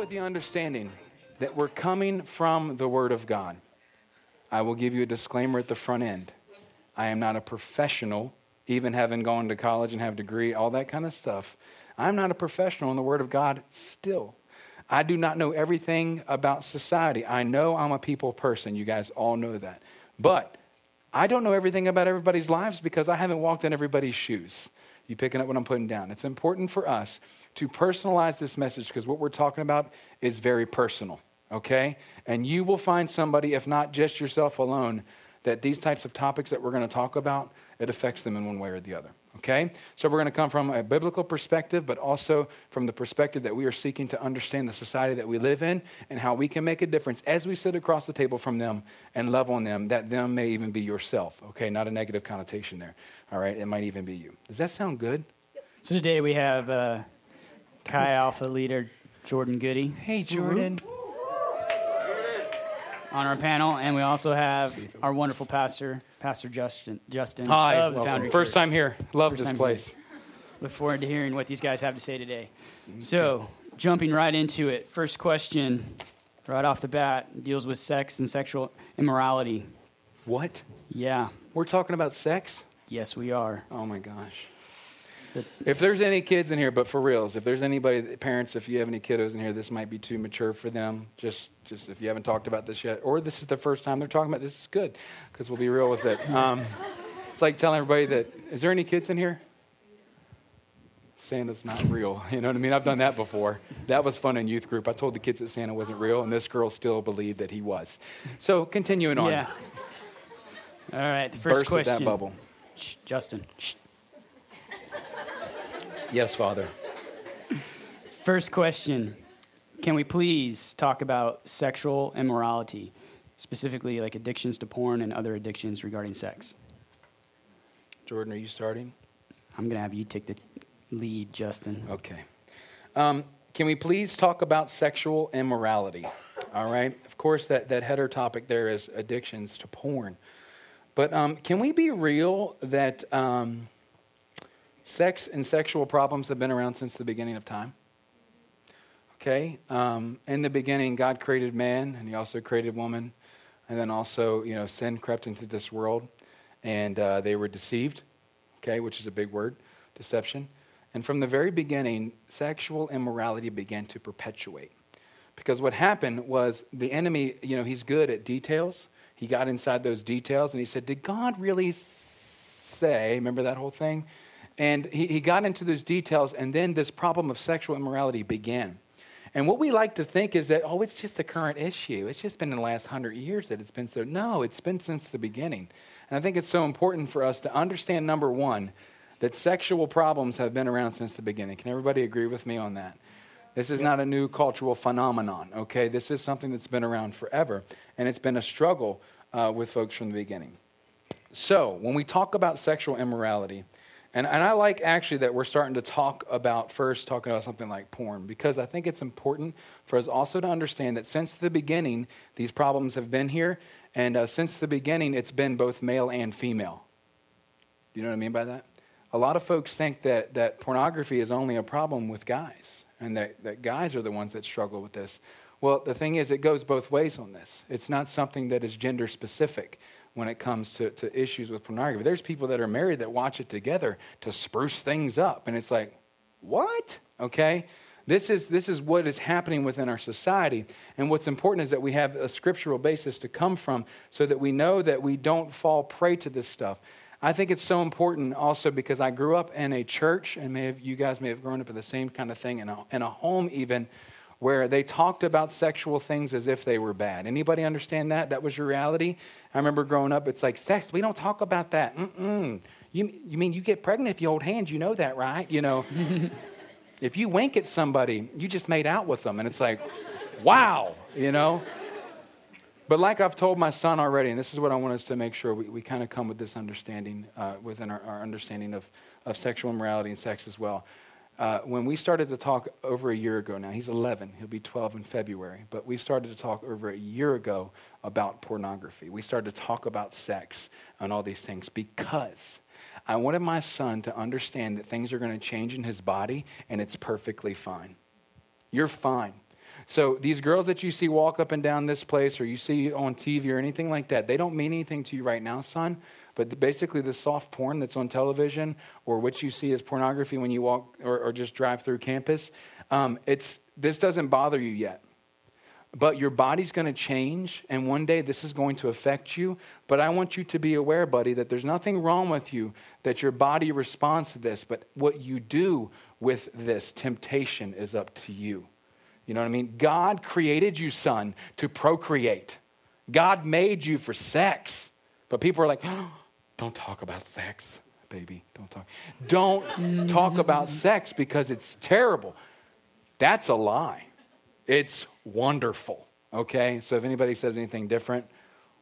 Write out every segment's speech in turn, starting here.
with the understanding that we're coming from the Word of God. I will give you a disclaimer at the front end. I am not a professional, even having gone to college and have a degree, all that kind of stuff. I'm not a professional in the Word of God still. I do not know everything about society. I know I'm a people person. You guys all know that. But I don't know everything about everybody's lives because I haven't walked in everybody's shoes. You picking up what I'm putting down? It's important for us to personalize this message because what we're talking about is very personal, okay? And you will find somebody, if not just yourself alone, that these types of topics that we're going to talk about, it affects them in one way or the other. Okay? So we're going to come from a biblical perspective, but also from the perspective that we are seeking to understand the society that we live in and how we can make a difference as we sit across the table from them and love on them, that them may even be yourself. Okay? Not a negative connotation there. All right? It might even be you. Does that sound good? So today we have uh, Chi Alpha leader Jordan Goody. Hey, Jordan. On our panel, and we also have our wonderful pastor, Pastor Justin. Justin Hi. of the Welcome. Foundry First Church. time here. Love First this time place. here. Look forward to hearing what these guys have to say today. So, jumping right into it, first question, right off the bat, deals with sex and sexual immorality. What? Yeah, We're talking about sex? yes, we are. Oh my gosh. If there's any kids in here, but for reals, if there's anybody, parents, if you have any kiddos in here, this might be too mature for them. Just, just if you haven't talked about this yet, or this is the first time they're talking about this, is good because we'll be real with it. Um, it's like telling everybody that. Is there any kids in here? Santa's not real. You know what I mean? I've done that before. That was fun in youth group. I told the kids that Santa wasn't real, and this girl still believed that he was. So continuing on. Yeah. All right, the first Burst question. at that bubble. Shh, Justin. Shh. Yes, Father. First question Can we please talk about sexual immorality, specifically like addictions to porn and other addictions regarding sex? Jordan, are you starting? I'm going to have you take the lead, Justin. Okay. Um, can we please talk about sexual immorality? All right. Of course, that, that header topic there is addictions to porn. But um, can we be real that um, sex and sexual problems have been around since the beginning of time? Okay. Um, in the beginning, God created man, and He also created woman, and then also, you know, sin crept into this world, and uh, they were deceived. Okay, which is a big word, deception. And from the very beginning, sexual immorality began to perpetuate. Because what happened was the enemy, you know, he's good at details. He got inside those details and he said, Did God really say? Remember that whole thing? And he, he got into those details, and then this problem of sexual immorality began. And what we like to think is that, oh, it's just a current issue. It's just been in the last hundred years that it's been so. No, it's been since the beginning. And I think it's so important for us to understand, number one, that sexual problems have been around since the beginning. Can everybody agree with me on that? This is not a new cultural phenomenon, okay? This is something that's been around forever, and it's been a struggle uh, with folks from the beginning. So, when we talk about sexual immorality, and, and I like actually that we're starting to talk about first talking about something like porn because I think it's important for us also to understand that since the beginning, these problems have been here, and uh, since the beginning, it's been both male and female. Do you know what I mean by that? A lot of folks think that, that pornography is only a problem with guys and that, that guys are the ones that struggle with this. Well, the thing is, it goes both ways on this. It's not something that is gender specific when it comes to, to issues with pornography. There's people that are married that watch it together to spruce things up. And it's like, what? Okay? This is, this is what is happening within our society. And what's important is that we have a scriptural basis to come from so that we know that we don't fall prey to this stuff. I think it's so important also because I grew up in a church, and may have, you guys may have grown up in the same kind of thing, in a, in a home even, where they talked about sexual things as if they were bad. Anybody understand that? That was your reality? I remember growing up, it's like, sex, we don't talk about that. Mm-mm. You, you mean you get pregnant if you hold hands? You know that, right? You know, if you wink at somebody, you just made out with them. And it's like, wow, you know? But like I've told my son already, and this is what I want us to make sure we, we kind of come with this understanding uh, within our, our understanding of, of sexual immorality and sex as well. Uh, when we started to talk over a year ago now, he's 11, he'll be 12 in February, but we started to talk over a year ago about pornography. We started to talk about sex and all these things because I wanted my son to understand that things are going to change in his body and it's perfectly fine. You're fine. So these girls that you see walk up and down this place or you see on TV or anything like that, they don't mean anything to you right now, son. But basically, the soft porn that's on television or what you see as pornography when you walk or, or just drive through campus, um, it's, this doesn't bother you yet. But your body's going to change, and one day this is going to affect you. But I want you to be aware, buddy, that there's nothing wrong with you, that your body responds to this. But what you do with this temptation is up to you. You know what I mean? God created you, son, to procreate. God made you for sex. But people are like, oh, don't talk about sex, baby. Don't talk. Don't talk about sex because it's terrible. That's a lie. It's wonderful. Okay? So if anybody says anything different,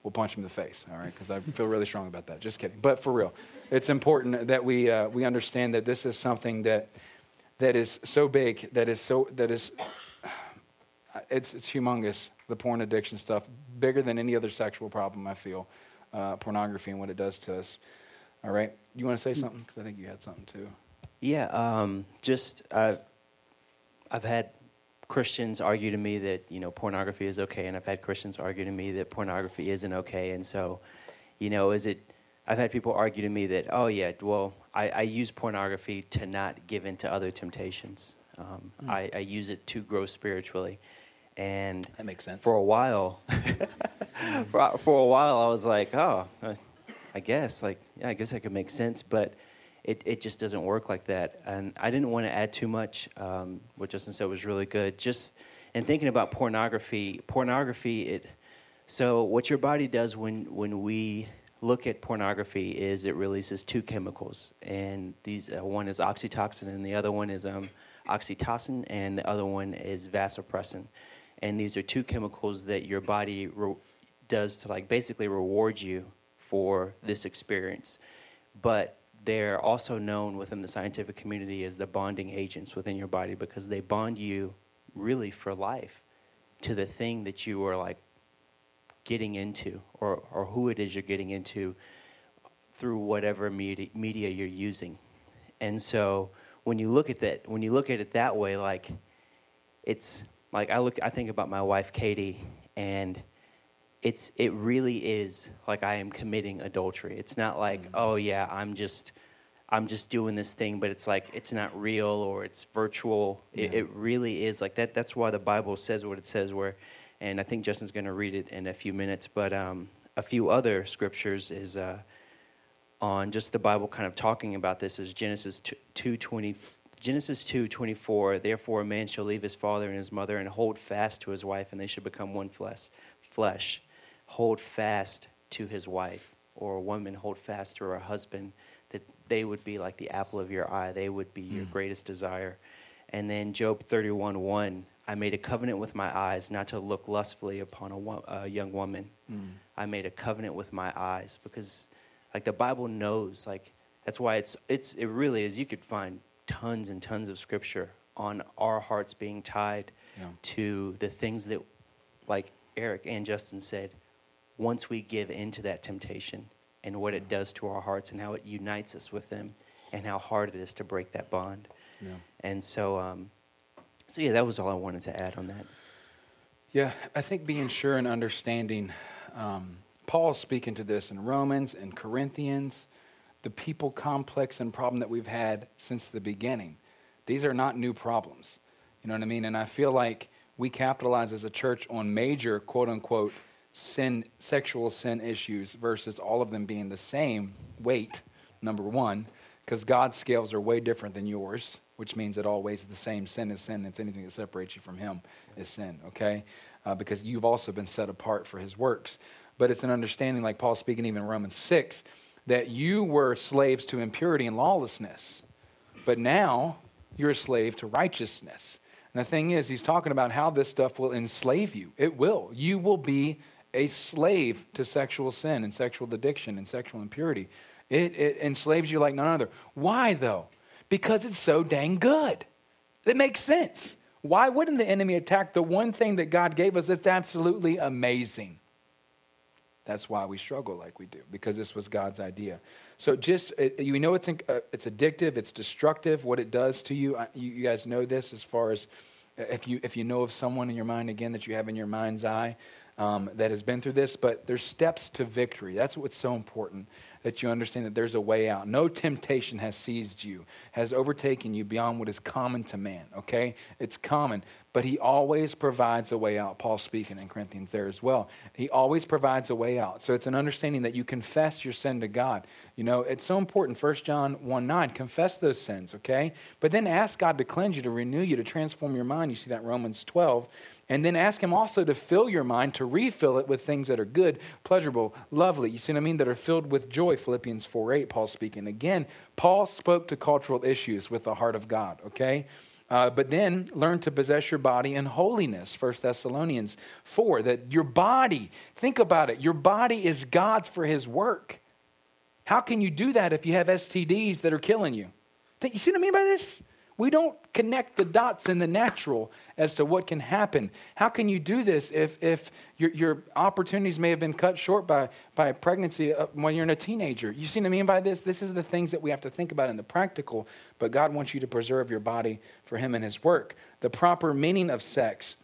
we'll punch them in the face, all right? Because I feel really strong about that. Just kidding. But for real, it's important that we, uh, we understand that this is something that, that is so big, that is so, that is, it's, it's humongous, the porn addiction stuff, bigger than any other sexual problem, I feel, uh, pornography and what it does to us. All right? You want to say something? Because I think you had something too. Yeah, um, just I've, I've had Christians argue to me that you know pornography is okay, and I've had Christians argue to me that pornography isn't okay. And so, you know, is it? I've had people argue to me that oh yeah, well I, I use pornography to not give in to other temptations. Um, mm. I, I use it to grow spiritually, and that makes sense. For a while, for, for a while, I was like, oh, I guess like yeah, I guess I could make sense, but it, it just doesn't work like that. And I didn't want to add too much. Um, what Justin said was really good. Just and thinking about pornography, pornography. It so what your body does when when we look at pornography is it releases two chemicals, and these uh, one is oxytocin and the other one is um, oxytocin, and the other one is vasopressin. And these are two chemicals that your body re- does to like basically reward you for this experience. But they're also known within the scientific community as the bonding agents within your body because they bond you really for life to the thing that you are like getting into or, or who it is you're getting into through whatever media, media you're using. And so when you look at that, when you look at it that way, like it's like I look, I think about my wife Katie, and it's it really is like I am committing adultery. It's not like mm-hmm. oh yeah, I'm just I'm just doing this thing, but it's like it's not real or it's virtual. Yeah. It, it, really is like that. That's why the Bible says what it says. Where, and I think Justin's going to read it in a few minutes. But um, a few other scriptures is uh, on just the Bible kind of talking about this is Genesis two twenty. Genesis two twenty four. Therefore, a man shall leave his father and his mother and hold fast to his wife, and they shall become one flesh. Flesh, hold fast to his wife, or a woman hold fast to her husband that they would be like the apple of your eye. They would be your mm. greatest desire. And then Job 31 1, I made a covenant with my eyes not to look lustfully upon a, a young woman. Mm. I made a covenant with my eyes because, like, the Bible knows, like, that's why it's, it's, it really is. You could find tons and tons of scripture on our hearts being tied yeah. to the things that, like Eric and Justin said, once we give into that temptation, and what it does to our hearts and how it unites us with them and how hard it is to break that bond. Yeah. And so, um, so yeah, that was all I wanted to add on that. Yeah, I think being sure and understanding, um, Paul's speaking to this in Romans and Corinthians, the people complex and problem that we've had since the beginning. These are not new problems. You know what I mean? And I feel like we capitalize as a church on major quote unquote sin, sexual sin issues versus all of them being the same weight, number one, because God's scales are way different than yours, which means that always the same sin is sin. It's anything that separates you from Him is sin, okay? Uh, because you've also been set apart for His works. But it's an understanding, like Paul speaking even in Romans 6, that you were slaves to impurity and lawlessness, but now you're a slave to righteousness. And the thing is, he's talking about how this stuff will enslave you. It will. You will be a slave to sexual sin and sexual addiction and sexual impurity. It, it enslaves you like none other. Why, though? Because it's so dang good. It makes sense. Why wouldn't the enemy attack the one thing that God gave us that's absolutely amazing? That's why we struggle like we do, because this was God's idea. So just, you know, it's, uh, it's addictive, it's destructive, what it does to you. You guys know this as far as if you, if you know of someone in your mind, again, that you have in your mind's eye um, that has been through this, but there's steps to victory. That's what's so important that you understand that there's a way out. No temptation has seized you, has overtaken you beyond what is common to man, okay? It's common, but he always provides a way out. Paul's speaking in Corinthians there as well. He always provides a way out. So it's an understanding that you confess your sin to God. You know, it's so important. 1 John 1 9, confess those sins, okay? But then ask God to cleanse you, to renew you, to transform your mind. You see that Romans 12. And then ask Him also to fill your mind, to refill it with things that are good, pleasurable, lovely. You see what I mean? That are filled with joy. Philippians 4 8, Paul speaking. Again, Paul spoke to cultural issues with the heart of God, okay? Uh, but then learn to possess your body in holiness, 1 Thessalonians 4. That your body, think about it, your body is God's for His work. How can you do that if you have STDs that are killing you? You see what I mean by this? We don't connect the dots in the natural as to what can happen. How can you do this if, if your, your opportunities may have been cut short by, by pregnancy uh, when you're in a teenager? You see what I mean by this? This is the things that we have to think about in the practical, but God wants you to preserve your body for Him and His work. The proper meaning of sex.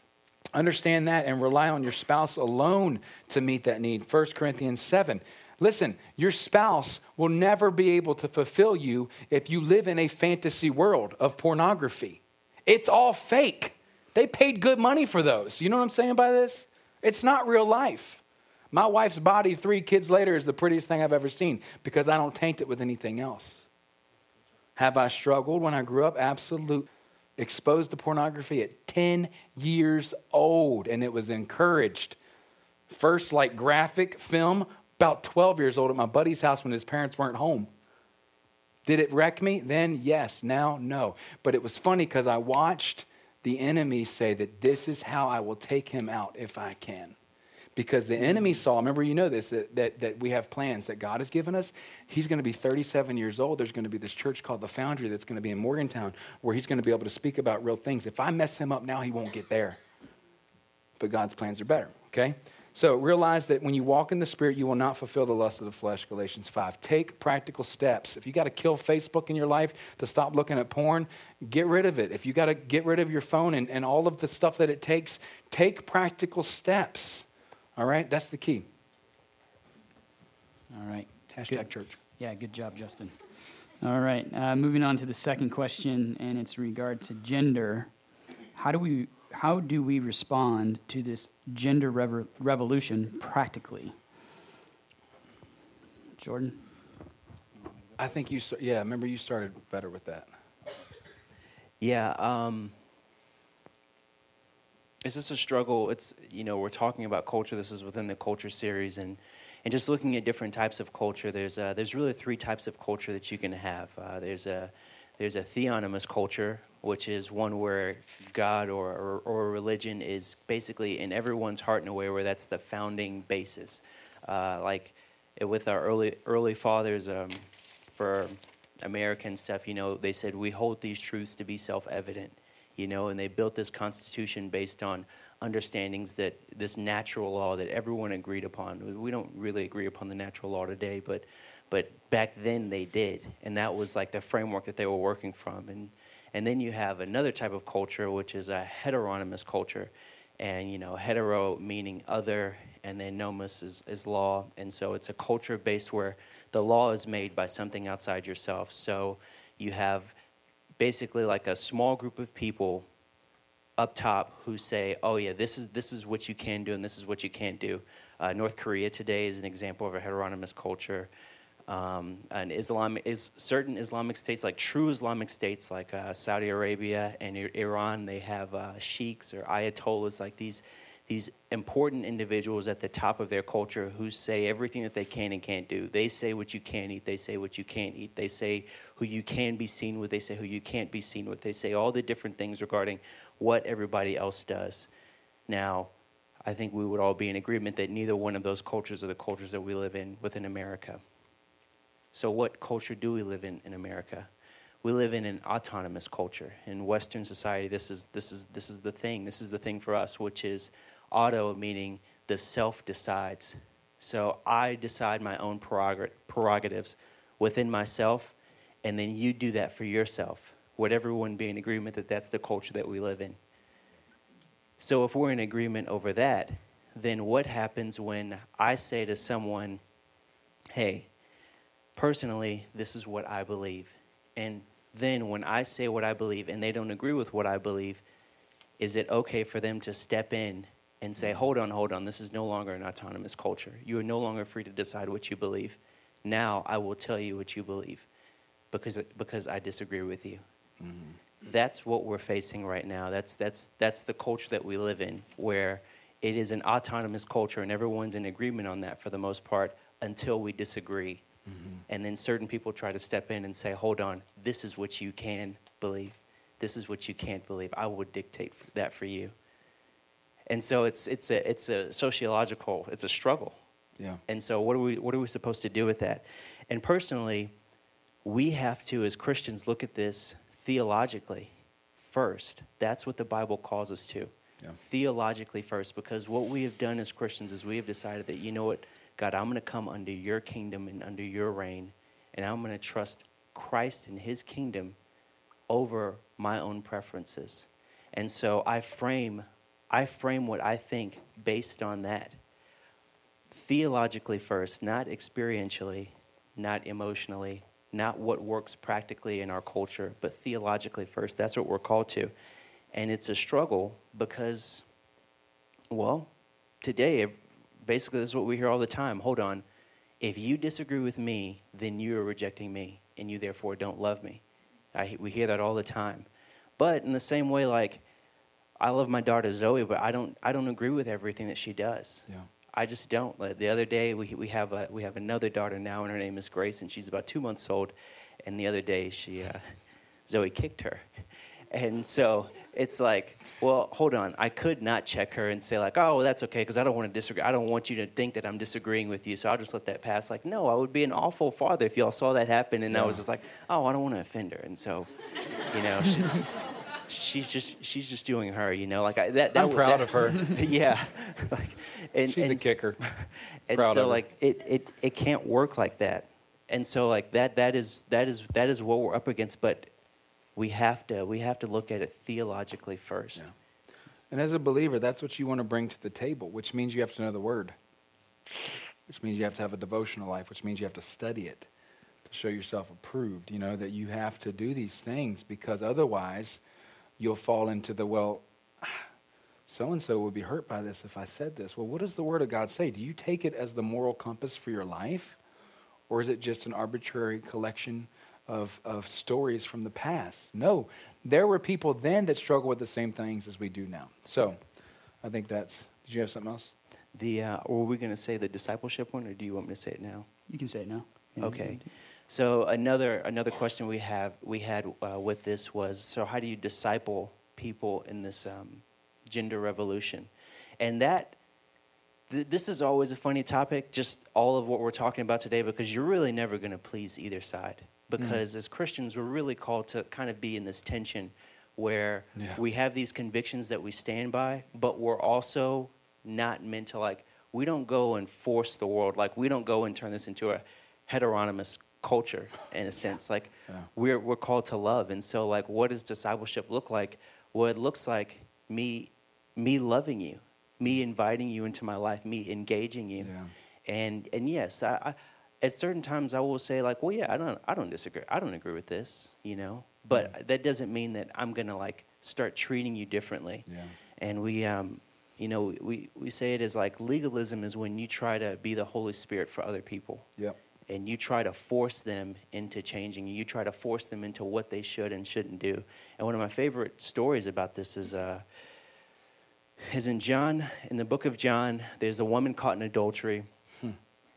Understand that and rely on your spouse alone to meet that need. 1 Corinthians 7. Listen, your spouse will never be able to fulfill you if you live in a fantasy world of pornography. It's all fake. They paid good money for those. You know what I'm saying by this? It's not real life. My wife's body, three kids later, is the prettiest thing I've ever seen because I don't taint it with anything else. Have I struggled when I grew up? Absolutely. Exposed to pornography at 10 years old, and it was encouraged. First, like graphic film about 12 years old at my buddy's house when his parents weren't home. Did it wreck me? Then, yes. Now, no. But it was funny because I watched the enemy say that this is how I will take him out if I can. Because the enemy mm. saw, remember, you know this, that, that, that we have plans that God has given us. He's going to be 37 years old. There's going to be this church called the Foundry that's going to be in Morgantown where he's going to be able to speak about real things. If I mess him up now, he won't get there. But God's plans are better, okay? So realize that when you walk in the Spirit, you will not fulfill the lust of the flesh, Galatians 5. Take practical steps. If you got to kill Facebook in your life to stop looking at porn, get rid of it. If you got to get rid of your phone and, and all of the stuff that it takes, take practical steps. All right? That's the key. All right. Hashtag good. church. Yeah, good job, Justin. All right. Uh, moving on to the second question, and it's regard to gender. How do we how do we respond to this gender rev- revolution practically? Jordan? I think you, yeah, remember you started better with that. Yeah. Um, is this a struggle? It's, you know, we're talking about culture. This is within the culture series. And, and just looking at different types of culture, there's, uh, there's really three types of culture that you can have. Uh, there's, a, there's a theonomous culture, which is one where God or, or, or, religion is basically in everyone's heart in a way where that's the founding basis. Uh, like with our early early fathers, um, for American stuff, you know, they said we hold these truths to be self-evident, you know, and they built this constitution based on understandings that this natural law that everyone agreed upon. We don't really agree upon the natural law today, but but back then they did, and that was like the framework that they were working from, and and then you have another type of culture, which is a heteronomous culture. And, you know, hetero meaning other, and then nomos is, is law. And so it's a culture based where the law is made by something outside yourself. So you have basically like a small group of people up top who say, "Oh yeah, this is this is what you can do and this is what you can't do." Uh, North Korea today is an example of a heteronomous culture um, and Islam is certain Islamic states, like true Islamic states, like uh, Saudi Arabia and Iran, they have uh, sheiks or ayatollahs, like these these important individuals at the top of their culture who say everything that they can and can't do. They say what you can eat. They say what you can't eat. They say who you can be seen with. They say who you can't be seen with. They say all the different things regarding what everybody else does. Now, I think we would all be in agreement that neither one of those cultures are the cultures that we live in within America. So, what culture do we live in in America? We live in an autonomous culture. In Western society, this is, this is, this is the thing. This is the thing for us, which is auto, meaning the self decides. So, I decide my own prerogatives within myself, and then you do that for yourself. Would everyone be in agreement that that's the culture that we live in? So if we're in agreement over that, then what happens when I say to someone, hey, personally, this is what I believe. And then when I say what I believe and they don't agree with what I believe, is it okay for them to step in and say, hold on, hold on, this is no longer an autonomous culture. You are no longer free to decide what you believe. Now I will tell you what you believe because, because I disagree with you. Mm-hmm. That's what we're facing right now. That's, that's, that's the culture that we live in, where it is an autonomous culture and everyone's in agreement on that for the most part until we disagree. Mm-hmm. And then certain people try to step in and say, hold on, this is what you can believe. This is what you can't believe. I will dictate that for you. And so it's, it's, a, it's a sociological, it's a struggle. Yeah. And so what are, we, what are we supposed to do with that? And personally, we have to, as Christians, look at this theologically first. That's what the Bible calls us to. Yeah. Theologically first, because what we have done as Christians is we have decided that, you know what, God, I'm going to come under your kingdom and under your reign, and I'm going to trust Christ and his kingdom over my own preferences. And so I frame I frame what I think based on that. Theologically first, not experientially, not emotionally, not what works practically in our culture, but theologically first. That's what we're called to. And it's a struggle because, well, today, basically, this is what we hear all the time. Hold on. If you disagree with me, then you are rejecting me, and you therefore don't love me. I, we hear that all the time. But in the same way, like, I love my daughter Zoe, but I don't I don't agree with everything that she does. Yeah. I just don't. Like the other day, we we have a we have another daughter now, and her name is Grace, and she's about two months old. And the other day, she uh, Zoe kicked her, and so it's like, well, hold on. I could not check her and say like, oh, well, that's okay, because I don't want to disagree. I don't want you to think that I'm disagreeing with you, so I'll just let that pass. Like, no, I would be an awful father if y'all saw that happen, and yeah. I was just like, oh, I don't want to offend her, and so, you know, she's she's just she's just doing her, you know. Like I, that, that I'm proud that, of her. yeah, like and she's and, a kicker. And proud so like it, it it can't work like that. And so like that that is that is that is what we're up against. But we have to we have to look at it theologically first. Yeah. And as a believer, that's what you want to bring to the table, which means you have to know the word. Which means you have to have a devotional life, which means you have to study it to show yourself approved. You know, that you have to do these things because otherwise you'll fall into the, well, so and so would be hurt by this if I said this. Well, what does the Word of God say? Do you take it as the moral compass for your life? Or is it just an arbitrary collection of, of stories from the past? No, there were people then that struggled with the same things as we do now. So I think that's. Did you have something else? The uh, were we going to say the discipleship one, or do you want me to say it now? You can say it now. Yeah, okay. So another another question we have we had uh, with this was so how do you disciple people in this um, gender revolution, and that th- this is always a funny topic. Just all of what we're talking about today because you're really never going to please either side because mm. as Christians we're really called to kind of be in this tension where yeah. we have these convictions that we stand by, but we're also not meant to like we don't go and force the world like we don't go and turn this into a heteronomous culture in a sense. Like yeah. we're we're called to love, and so like, what does discipleship look like? Well, it looks like me me loving you, me inviting you into my life, me engaging you, yeah. and and yes, I, I, at certain times I will say like, well, yeah, I don't I don't disagree, I don't agree with this, you know, but yeah. that doesn't mean that I'm gonna like start treating you differently. Yeah. And we um, you know, we, we say it as like legalism is when you try to be the Holy Spirit for other people. Yep and you try to force them into changing. You try to force them into what they should and shouldn't do. And one of my favorite stories about this is uh, is in John, in the book of John. There's a woman caught in adultery.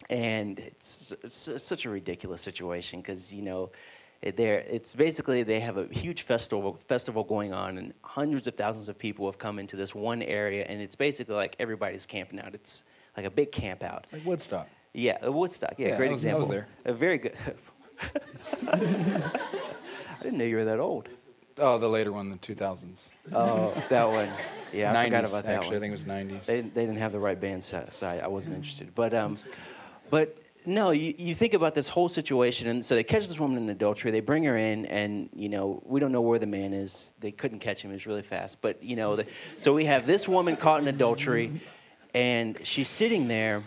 And it's, it's, such a ridiculous situation because you know. There, it's basically they have a huge festival festival going on, and hundreds of thousands of people have come into this one area, and it's basically like everybody's camping out. It's like a big camp out, like Woodstock. Yeah, Woodstock. Yeah, yeah great was, example. I was there. A very good. I didn't know you were that old. Oh, the later one, the 2000s. Oh, that one. Yeah, I 90s, forgot about that actually, one. I think it was 90s. They, they didn't have the right band, so I, I wasn't interested. But um, but No, you, you think about this whole situation, and so they catch this woman in adultery. They bring her in, and you know we don't know where the man is. They couldn't catch him; he was really fast. But you know, the, so we have this woman caught in adultery, and she's sitting there,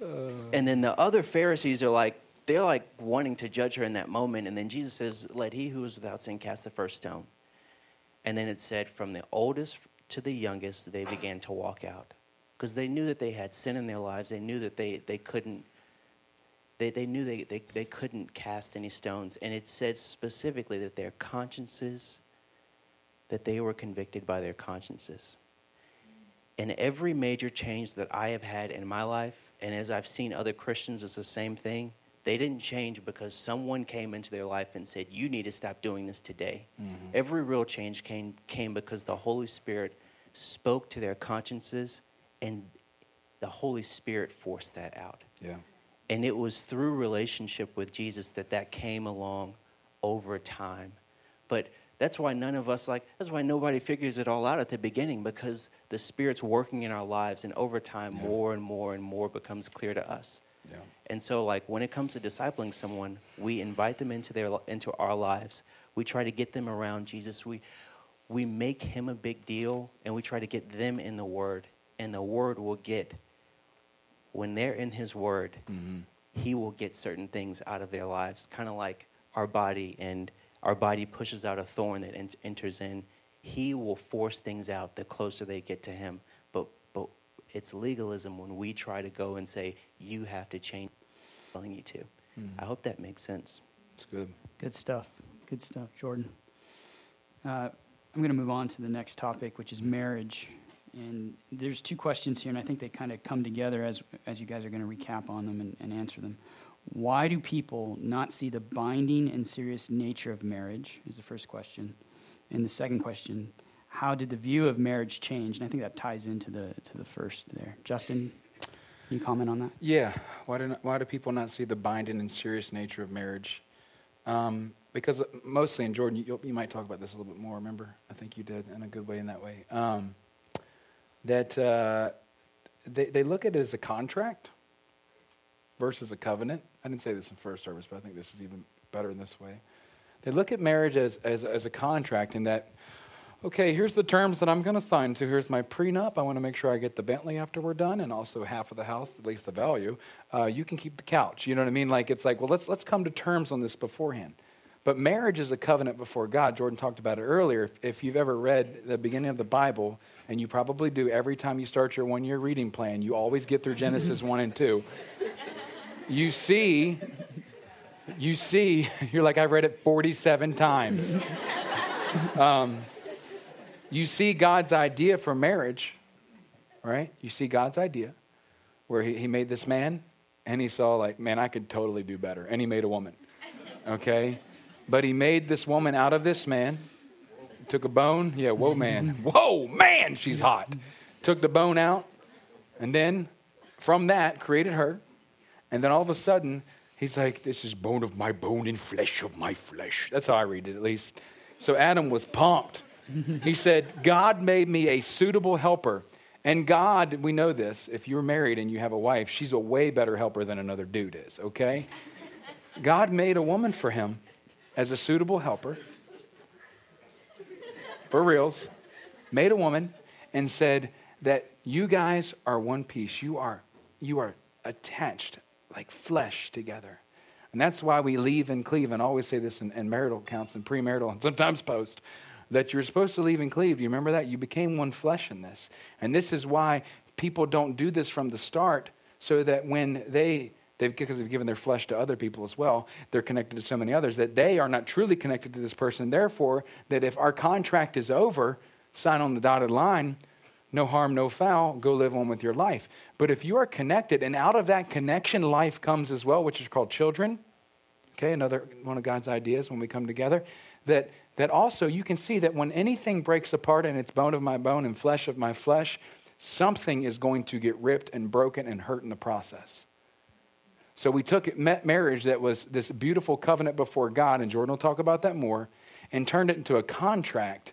and then the other Pharisees are like, they're like wanting to judge her in that moment, and then Jesus says, "Let he who is without sin cast the first stone." And then it said, from the oldest to the youngest, they began to walk out because they knew that they had sin in their lives. They knew that they, they couldn't they, they knew they, they, they couldn't cast any stones. And it said specifically that their consciences, that they were convicted by their consciences. And every major change that I have had in my life, and as I've seen other Christians, it's the same thing. They didn't change because someone came into their life and said, You need to stop doing this today. Mm-hmm. Every real change came, came because the Holy Spirit spoke to their consciences, and the Holy Spirit forced that out. Yeah. And it was through relationship with Jesus that that came along over time. But that's why none of us like that's why nobody figures it all out at the beginning because the spirit's working in our lives and over time yeah. more and more and more becomes clear to us. Yeah. And so like when it comes to discipling someone, we invite them into their into our lives. We try to get them around Jesus. We we make him a big deal and we try to get them in the word and the word will get when they're in His Word, mm-hmm. He will get certain things out of their lives, kind of like our body, and our body pushes out a thorn that ent- enters in. He will force things out the closer they get to Him. But, but it's legalism when we try to go and say, You have to change, telling you to. Mm-hmm. I hope that makes sense. It's good. Good stuff. Good stuff, Jordan. Uh, I'm going to move on to the next topic, which is marriage. And there's two questions here, and I think they kind of come together as, as you guys are going to recap on them and, and answer them. Why do people not see the binding and serious nature of marriage? Is the first question. And the second question, how did the view of marriage change? And I think that ties into the, to the first there. Justin, can you comment on that? Yeah. Why do, not, why do people not see the binding and serious nature of marriage? Um, because mostly, in Jordan, you, you, might talk about this a little bit more, remember? I think you did in a good way in that way. Um, that uh, they, they look at it as a contract versus a covenant. I didn't say this in first service, but I think this is even better in this way. They look at marriage as, as, as a contract in that, okay, here's the terms that I'm going to sign to. Here's my prenup. I want to make sure I get the Bentley after we're done and also half of the house, at least the value. Uh, you can keep the couch. You know what I mean? Like, it's like, well, let's, let's come to terms on this beforehand. But marriage is a covenant before God. Jordan talked about it earlier. If, you've ever read the beginning of the Bible, and you probably do every time you start your one year reading plan, you always get through Genesis 1 and 2. You see, you see, you're like, I read it 47 times. Um, you see God's idea for marriage, right? You see God's idea where he, he made this man and he saw, like, man, I could totally do better. And he made a woman, okay? But he made this woman out of this man Took a bone. Yeah, whoa, man. Whoa, man, she's hot. Took the bone out, and then from that created her. And then all of a sudden, he's like, This is bone of my bone and flesh of my flesh. That's how I read it, at least. So Adam was pumped. he said, God made me a suitable helper. And God, we know this, if you're married and you have a wife, she's a way better helper than another dude is, okay? God made a woman for him as a suitable helper for reals, made a woman and said that you guys are one piece. You are, you are attached like flesh together. And that's why we leave and cleave, and I always say this in, in marital counts and premarital and sometimes post, that you're supposed to leave and cleave. Do you remember that? You became one flesh in this. And this is why people don't do this from the start, so that when they They've, because they've given their flesh to other people as well. They're connected to so many others that they are not truly connected to this person. Therefore, that if our contract is over, sign on the dotted line, no harm, no foul, go live on with your life. But if you are connected, and out of that connection, life comes as well, which is called children. Okay, another one of God's ideas when we come together. That, that also you can see that when anything breaks apart and it's bone of my bone and flesh of my flesh, something is going to get ripped and broken and hurt in the process. So we took marriage that was this beautiful covenant before God, and Jordan will talk about that more, and turned it into a contract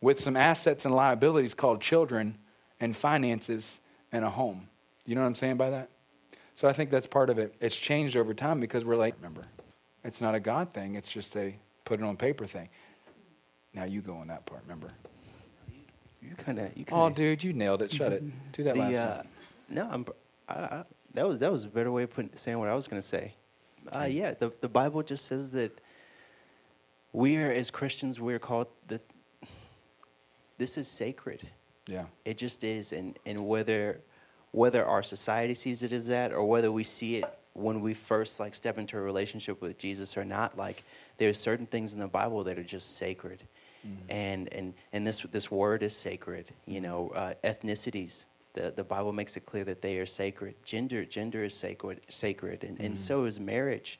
with some assets and liabilities called children and finances and a home. You know what I'm saying by that? So I think that's part of it. It's changed over time because we're like, remember, it's not a God thing. It's just a put it on paper thing. Now you go on that part. Remember? You kind of. You Oh, dude, you nailed it. Shut it. Do that the, last uh, time. No, I'm. I, I, that was that was a better way of putting, saying what I was going to say. Uh, yeah, the the Bible just says that we are as Christians we are called that. This is sacred. Yeah. It just is, and and whether whether our society sees it as that, or whether we see it when we first like step into a relationship with Jesus or not, like there's certain things in the Bible that are just sacred, and and and this this word is sacred. You know, uh, ethnicities. The, the Bible makes it clear that they are sacred. Gender gender is sacred, sacred, and, and so is marriage.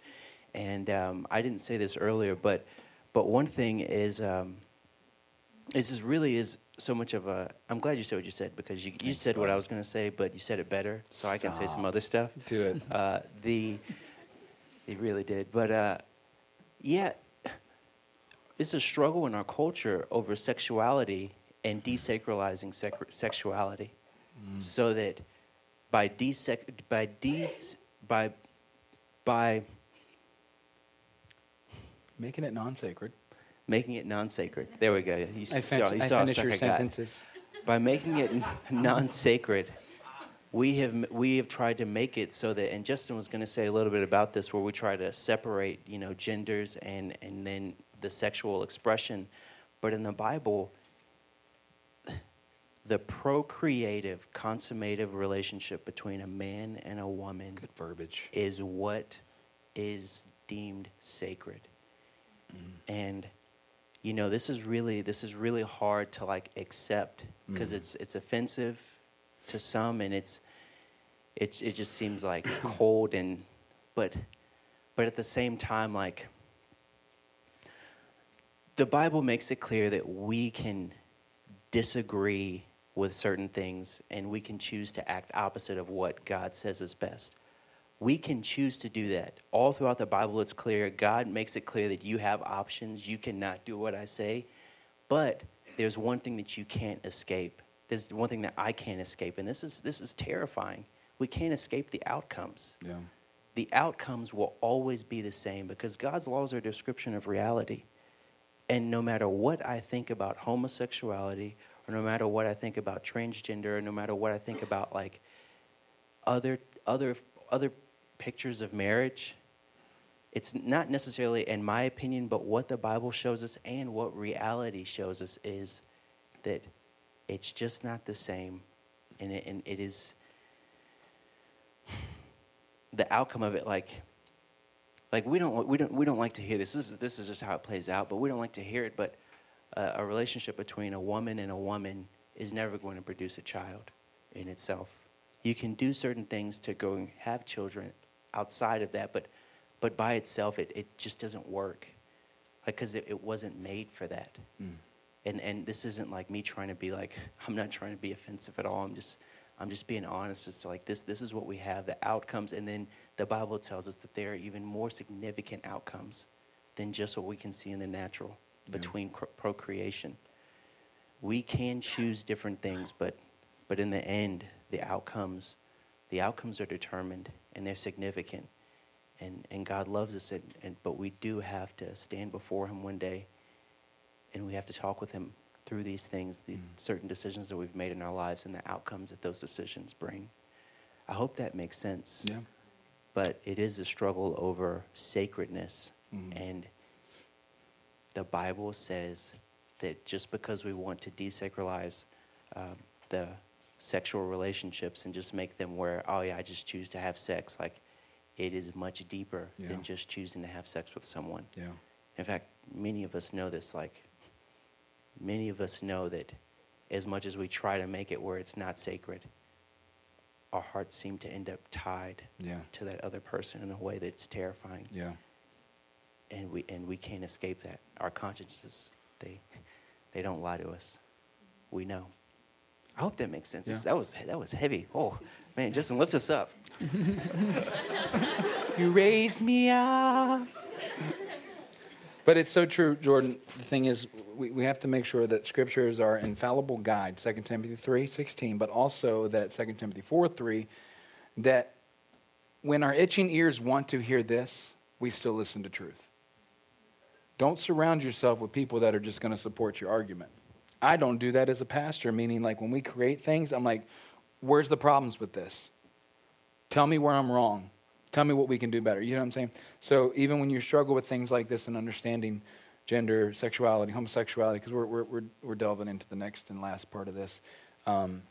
And um, I didn't say this earlier, but but one thing is um, this is really is so much of a. I'm glad you said what you said because you, you said what. I was going to say, but you said it better, so I can say some other stuff. Do it. Uh, the he really did, but uh, yeah, it's a struggle in our culture over sexuality and desacralizing sec- sexuality, Mm. so that by desec by de by by Making it non-sacred. making it non-sacred. There we go. You, I, fin- saw, you I saw your I sentences. by making it non-sacred we have we have tried to make it so that and justin was going to say a little bit about this where we try to separate you know genders and and then the sexual expression but in the bible the procreative consummative relationship between a man and a woman Good verbiage. is what is deemed sacred and you know this is really this is really hard to like accept because Mm. it's it's offensive to some and it's it's it just seems like cold and but but at the same time like the bible makes it clear that we can disagree with certain things and we can choose to act opposite of what god says is best we can choose to do that. All throughout the Bible, it's clear. God makes it clear that you have options. You cannot do what I say. But there's one thing that you can't escape. There's one thing that I can't escape. And this is, this is terrifying. We can't escape the outcomes. Yeah. The outcomes will always be the same because God's laws are a description of reality. And no matter what I think about homosexuality, no matter what I think about transgender, or no matter what I think about like other other other pictures of marriage it's not necessarily in my opinion but what the bible shows us and what reality shows us is that it's just not the same. And it, and it is the outcome of it like like we don't we don't we don't like to hear this. This is this is just how it plays out but we don't like to hear it. But a relationship between a woman and a woman is never going to produce a child in itself you can do certain things to go and have children outside of that but but by itself it, it just doesn't work because it, it wasn't made for that Mm. and and this isn't like me trying to be like i'm not trying to be offensive at all i'm just i'm just being honest as to like this this is what we have the outcomes and then the bible tells us that there are even more significant outcomes than just what we can see in the natural. Between cr- procreation we can choose different things but but in the end the outcomes the outcomes are determined and they're significant and and god loves us and, and but we do have to stand before him one day and we have to talk with him through these things, the Mm. certain decisions that we've made in our lives and the outcomes that those decisions bring. I hope that makes sense. Yeah. But it is a struggle over sacredness. Mhm. And the Bible says that just because we want to desacralize um, the sexual relationships and just make them where, oh, yeah, I just choose to have sex, like it is much deeper Yeah. than just choosing to have sex with someone. Yeah. In fact, many of us know this. Like, many of us know that as much as we try to make it where it's not sacred, our hearts seem to end up tied Yeah. to that other person in a way that's terrifying, Yeah. And we and we can't escape that. Our consciences, they they don't lie to us. We know. I hope that makes sense. Yeah. That was that was heavy. Oh man, Justin, lift us up. You raised me up. But it's so true, Jordan. The thing is, we, we have to make sure that Scripture is our infallible guide, 2 Timothy 3 16, but also that 2 Timothy 4 3, that when our itching ears want to hear this, we still listen to truth. Don't surround yourself with people that are just going to support your argument. I don't do that as a pastor, meaning like when we create things, I'm like, where's the problems with this? Tell me where I'm wrong. Tell me what we can do better. You know what I'm saying? So even when you struggle with things like this and understanding gender, sexuality, homosexuality, because we're, we're, we're, we're, delving into the next and last part of this, um,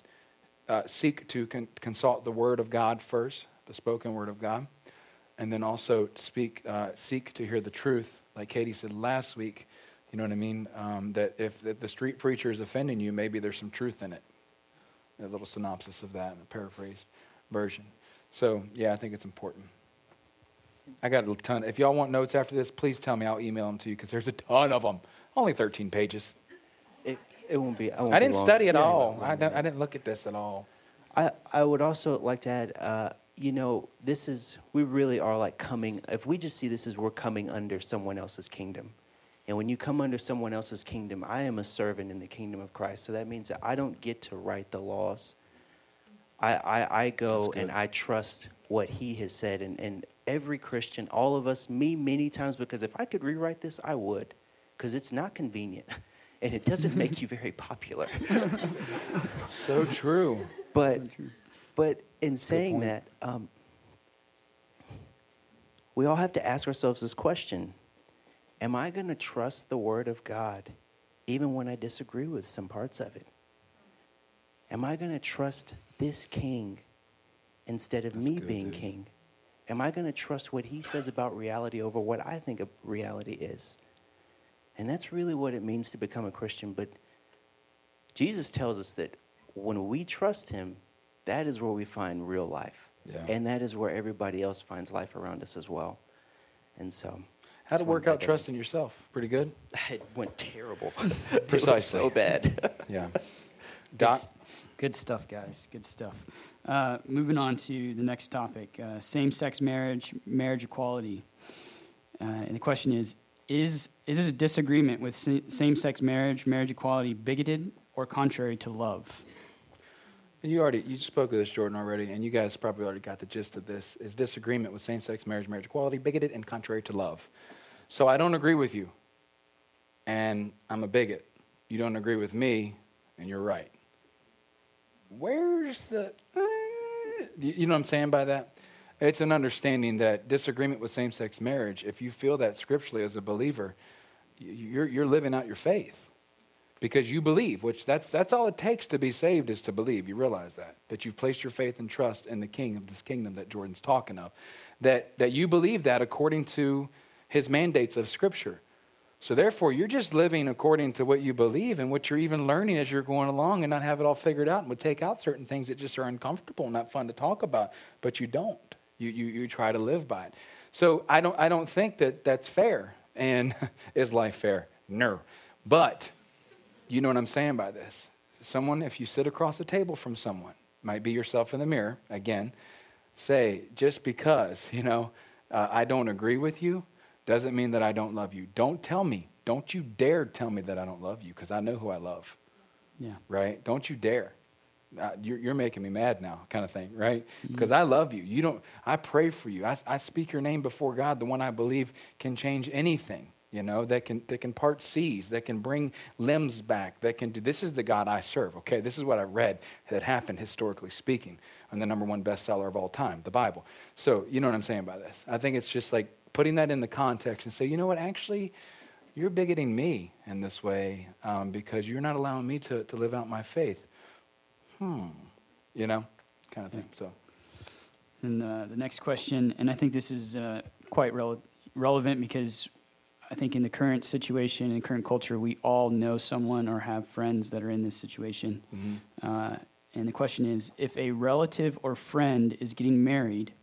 uh, seek to con- consult the Word of God first, the spoken Word of God, and then also speak, uh, seek to hear the truth, like Katie said last week. You know what I mean? Um, that if, if the street preacher is offending you, maybe there's some truth in it. A little synopsis of that, a paraphrased version. So, yeah, I think it's important. I got a ton. If y'all want notes after this, please tell me. I'll email them to you because there's a ton of them. Only 13 pages. It, it won't be. I, won't I didn't study at Yeah, all. I, I didn't look at this at all. I, I would also like to add, uh, you know, this is, we really are like coming, if we just see this as we're coming under someone else's kingdom. And when you come under someone else's kingdom, I am a servant in the kingdom of Christ. So that means that I don't get to write the laws. I, I, I go and I trust what he has said. And, and every Christian, all of us, me many times, because if I could rewrite this, I would. Because it's not convenient. And it doesn't make you very popular. So true. But, but in saying that, um, we all have to ask ourselves this question Am I going to trust the Word of God even when I disagree with some parts of it? Am I going to trust this king instead of That's me good, being dude. king? Am I going to trust what he says about reality over what I think reality is? And that's really what it means to become a Christian. But Jesus tells us that when we trust him, that is where we find real life. Yeah. And that is where everybody else finds life around us as well. And so. How to work out trust in yourself? Pretty good. It went terrible. Precisely. was so bad. Yeah. Good, Doc, s- good stuff, guys. Good stuff. Uh, moving on to the next topic uh, same sex marriage, marriage equality. Uh, and the question is is, is it a disagreement with same sex marriage, marriage equality, bigoted or contrary to love? You already you spoke of this, Jordan, already, and you guys probably already got the gist of this. Is disagreement with same-sex marriage, marriage equality, bigoted and contrary to love. So I don't agree with you, and I'm a bigot. You don't agree with me, and you're right. Where's the? Uh, you you know what I'm saying by that? It's an understanding that disagreement with same-sex marriage. If you feel that scripturally as a believer, you're you're living out your faith because you believe, which that's that's all it takes to be saved is to believe. You realize that that you've placed your faith and trust in the King of this kingdom that Jordan's talking of, that that you believe that according to his mandates of Scripture. So therefore, you're just living according to what you believe and what you're even learning as you're going along, and not have it all figured out, and would take out certain things that just are uncomfortable and not fun to talk about, but you don't. You you you try to live by it. So I don't I don't think that that's fair. And is life fair? No, but you know what I'm saying by this. Someone, if you sit across the table from someone, might be yourself in the mirror, again, say, just because, you know, uh, I don't agree with you doesn't mean that I don't love you. Don't tell me. Don't you dare tell me that I don't love you because I know who I love, Yeah. right? Don't you dare. Uh, you're, you're making me mad now, kind of thing, right? Because I love you. You don't. I pray for you. I, I speak your name before God, the one I believe can change anything. You know that can that can part seas, that can bring limbs back, that can do. This is the God I serve. Okay, this is what I read that happened historically speaking, on the number one bestseller of all time, the Bible. So you know what I'm saying by this. I think it's just like putting that in the context and say, you know what, actually, you're bigoting me in this way um, because you're not allowing me to, to live out my faith. Hmm. You know, kind of thing. So, And uh, the next question, and I think this is uh, quite rele- relevant because I think in the current situation, and current culture, we all know someone or have friends that are in this situation. mhm. Uh, and the question is if a relative or friend is getting married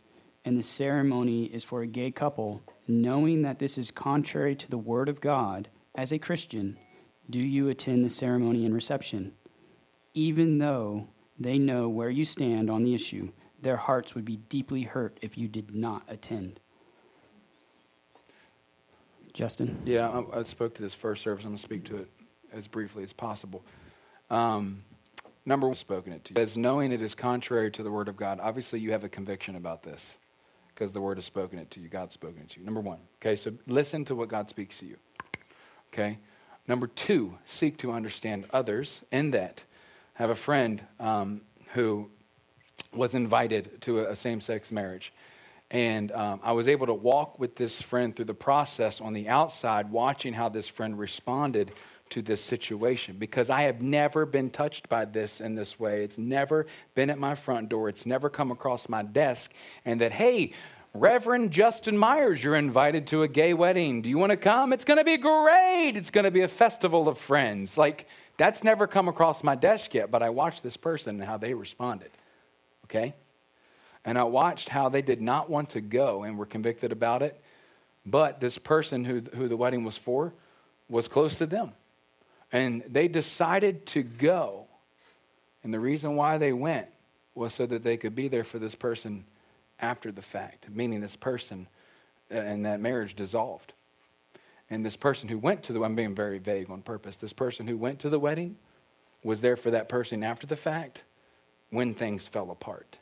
and the ceremony is for a gay couple, knowing that this is contrary to the Word of God, as a Christian, do you attend the ceremony and reception? Even though they know where you stand on the issue, their hearts would be deeply hurt if you did not attend. Justin? yeah, I, I spoke to this first service. I'm going to speak to it as briefly as possible. Um, number one, spoken it to you. As knowing it is contrary to the Word of God, obviously you have a conviction about this. because the word has spoken it to you. God's spoken it to you. Number one. Okay, so listen to what God speaks to you. Okay. Number two, seek to understand others in that. I have a friend um, who was invited to a, a same sex marriage. And um, I was able to walk with this friend through the process on the outside, watching how this friend responded to this situation because I have never been touched by this in this way. It's never been at my front door, it's never come across my desk. And that, hey, Reverend Justin Myers, you're invited to a gay wedding. Do you want to come? It's going to be great. It's going to be a festival of friends. Like, that's never come across my desk yet, but I watched this person and how they responded. Okay? And I watched how they did not want to go and were convicted about it. But this person who, who the wedding was for was close to them. And they decided to go. And the reason why they went was so that they could be there for this person after the fact, meaning this person uh, and that marriage dissolved. And this person who went to the I'm being very vague on purpose. This person who went to the wedding was there for that person after the fact when things fell apart.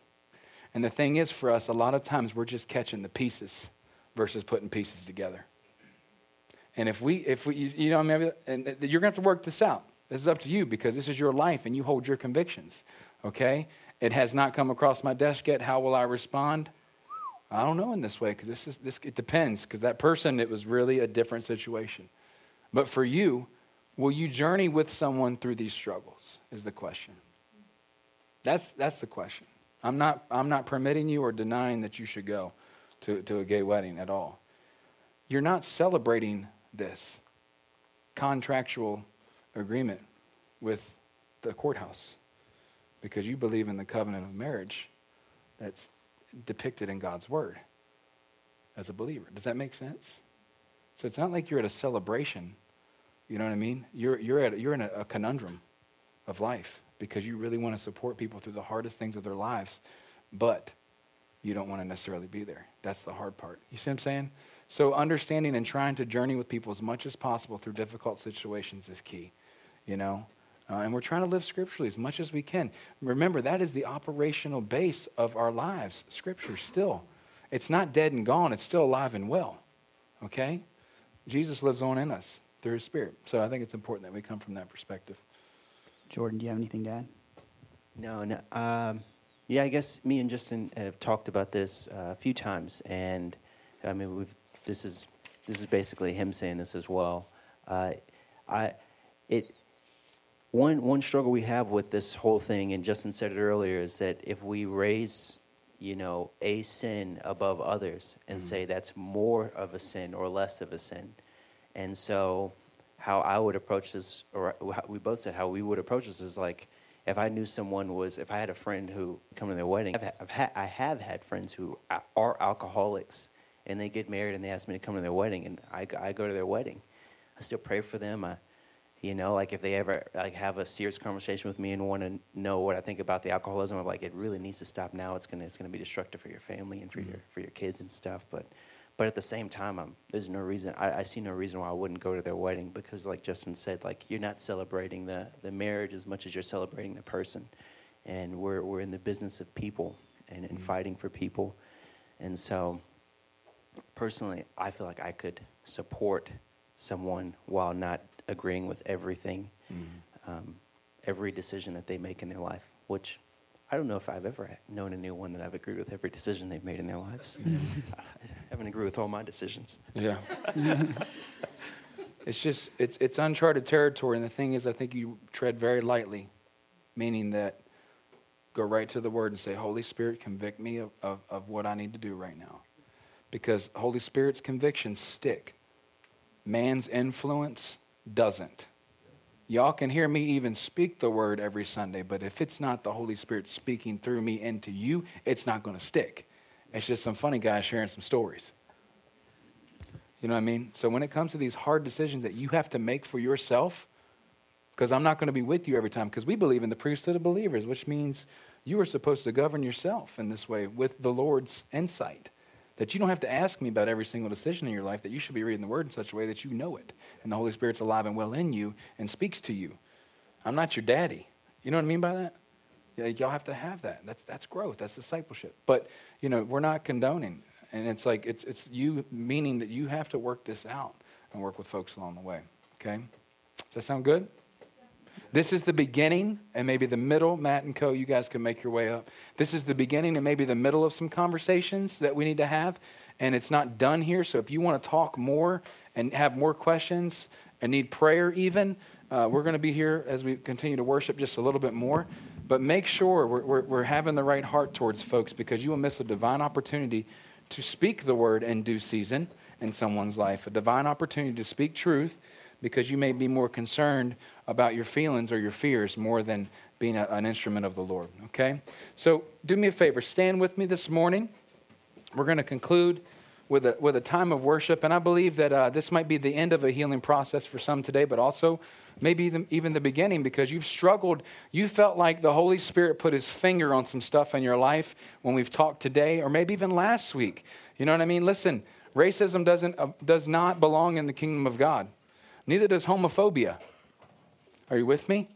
And the thing is for us, a lot of times we're just catching the pieces versus putting pieces together. And if we, if we, you know, maybe, and you're to have to work this out. This is up to you because this is your life and you hold your convictions. Okay? It has not come across my desk yet. How will I respond? I don't know in this way because this is this. It depends because that person it was really a different situation. But for you, will you journey with someone through these struggles? Is the question. That's that's the question. I'm not I'm not permitting you or denying that you should go to, to a gay wedding at all. You're not celebrating this contractual agreement with the courthouse because you believe in the covenant of marriage that's depicted in God's word as a believer. Does that make sense? So it's not like you're at a celebration. You know what I mean? You're, you're, at, you're in a, a conundrum of life because you really want to support people through the hardest things of their lives, but you don't want to necessarily be there. That's the hard part. You see what I'm saying? So understanding and trying to journey with people as much as possible through difficult situations is key, you know? Uh, and we're trying to live scripturally as much as we can. Remember, that is the operational base of our lives, Scripture still. It's not dead and gone, it's still alive and well. Okay? Jesus lives on in us through his Spirit. So I think it's important that we come from that perspective. Jordan, do you have anything to add? No, no. Um, yeah, I guess me and Justin have talked about this uh, a few times, and I mean, we've this is this is basically him saying this as well. Uh, I it one one struggle we have with this whole thing, and Justin said it earlier, is that if we raise you know a sin above others and mm-hmm. say that's more of a sin or less of a sin, and so how I would approach this, or we both said how we would approach this is like if I knew someone was, if I had a friend who come to their wedding, I've, I've had, I have had friends who are alcoholics and they get married and they ask me to come to their wedding and I, I go to their wedding. I still pray for them. I, you know, like if they ever like have a serious conversation with me and want to know what I think about the alcoholism, I'm like, it really needs to stop now. It's gonna, it's gonna be destructive for your family and for mm-hmm. your, for your kids and stuff. But but at the same time, I'm, there's no reason. I, I, see no reason why I wouldn't go to their wedding because, like Justin said, like you're not celebrating the, the marriage as much as you're celebrating the person, and we're we're in the business of people and, and mm-hmm. fighting for people, and so personally, I feel like I could support someone while not agreeing with everything, mm-hmm. um, every decision that they make in their life, which I don't know if I've ever known anyone that I've agreed with every decision they've made in their lives. Mm-hmm. I haven't agreed with all my decisions. Yeah. it's just it's it's uncharted territory, and the thing is, I think you tread very lightly, meaning that go right to the Word and say, Holy Spirit, convict me of, of, of what I need to do right now, because Holy Spirit's convictions stick. Man's influence doesn't. Y'all can hear me even speak the word every Sunday, but if it's not the Holy Spirit speaking through me into you, it's not going to stick. It's just some funny guys sharing some stories. You know what I mean? So when it comes to these hard decisions that you have to make for yourself, because I'm not going to be with you every time, because we believe in the priesthood of believers, which means you are supposed to govern yourself in this way with the Lord's insight. That you don't have to ask me about every single decision in your life, that you should be reading the Word in such a way that you know it. And the Holy Spirit's alive and well in you and speaks to you. I'm not your daddy. You know what I mean by that? Yeah, y'all have to have that. That's, that's growth. That's discipleship. But, you know, we're not condoning And it's like, it's, it's you, meaning that you have to work this out and work with folks along the way. Okay? Does that sound good? This is the beginning and maybe the middle. Matt and Co., you guys can make your way up. This is the beginning and maybe the middle of some conversations that we need to have. And it's not done here. So if you want to talk more and have more questions and need prayer, even, uh, we're going to be here as we continue to worship just a little bit more. But make sure we're, we're, we're having the right heart towards folks because you will miss a divine opportunity to speak the word in due season in someone's life, a divine opportunity to speak truth because you may be more concerned about your feelings or your fears more than being a, an instrument of the Lord. Okay? So do me a favor, stand with me this morning. We're going to conclude with a, with a time of worship, and I believe that uh, this might be the end of a healing process for some today, but also maybe even, even the beginning because you've struggled. You felt like the Holy Spirit put his finger on some stuff in your life when we've talked today, or maybe even last week. You know what I mean? Listen, racism doesn't, uh, does not belong in the kingdom of God. Neither does homophobia. Are you with me?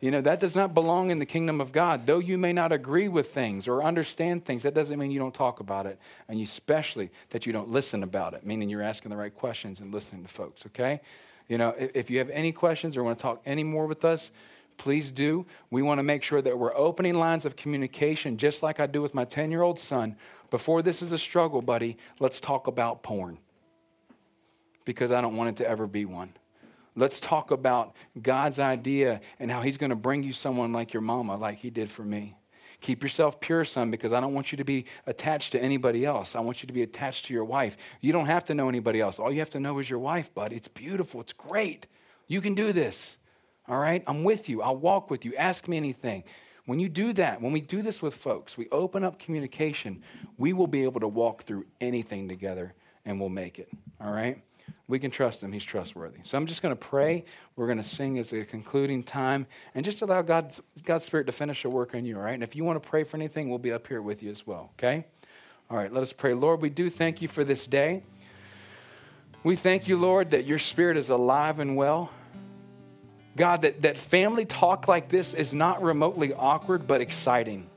You know, that does not belong in the kingdom of God. Though you may not agree with things or understand things, that doesn't mean you don't talk about it. And especially that you don't listen about it, meaning you're asking the right questions and listening to folks, okay? You know, if you have any questions or want to talk any more with us, please do. We want to make sure that we're opening lines of communication, just like I do with my 10 year old son. Before this is a struggle, buddy, let's talk about porn because I don't want it to ever be one. Let's talk about God's idea and how He's going to bring you someone like your mama, like He did for me. Keep yourself pure, son, because I don't want you to be attached to anybody else. I want you to be attached to your wife. You don't have to know anybody else. All you have to know is your wife, bud. It's beautiful. It's great. You can do this. All right? I'm with you. I'll walk with you. Ask me anything. When you do that, when we do this with folks, we open up communication, we will be able to walk through anything together and we'll make it. All right? We can trust him. He's trustworthy. So I'm just going to pray. We're going to sing as a concluding time and just allow God's, God's Spirit to finish a work in you, all right? And if you want to pray for anything, we'll be up here with you as well, okay? All right, let us pray. Lord, we do thank you for this day. We thank you, Lord, that your Spirit is alive and well. God, that, that family talk like this is not remotely awkward, but exciting.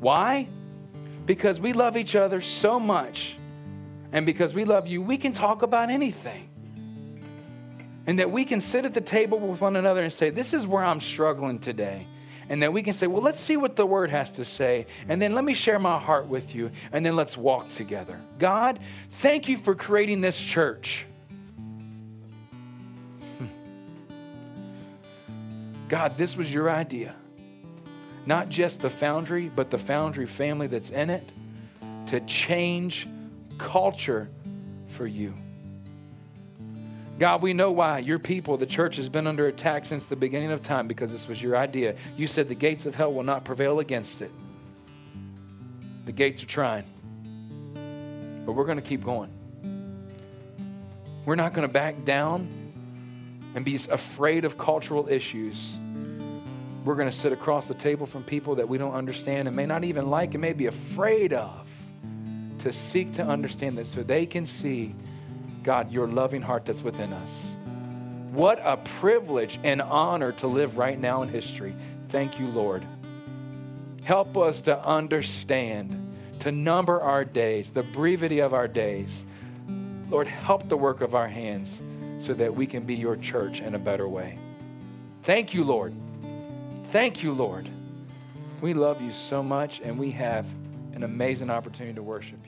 Why? Because we love each other so much and because we love you, we can talk about anything. And that we can sit at the table with one another and say, This is where I'm struggling today. And then we can say, Well, let's see what the word has to say. And then let me share my heart with you. And then let's walk together. God, thank you for creating this church. Hmm. God, this was your idea. Not just the foundry, but the foundry family that's in it to change culture for you. God, we know why your people, the church, has been under attack since the beginning of time because this was your idea. You said the gates of hell will not prevail against it. The gates are trying, but we're going to keep going. We're not going to back down and be afraid of cultural issues. We're going to sit across the table from people that we don't understand and may not even like and may be afraid of to seek to understand this so they can see, God, your loving heart that's within us. What a privilege and honor to live right now in history. Thank you, Lord. Help us to understand, to number our days, the brevity of our days. Lord, help the work of our hands so that we can be your church in a better way. Thank you, Lord. Thank you, Lord. We love you so much, and we have an amazing opportunity to worship you.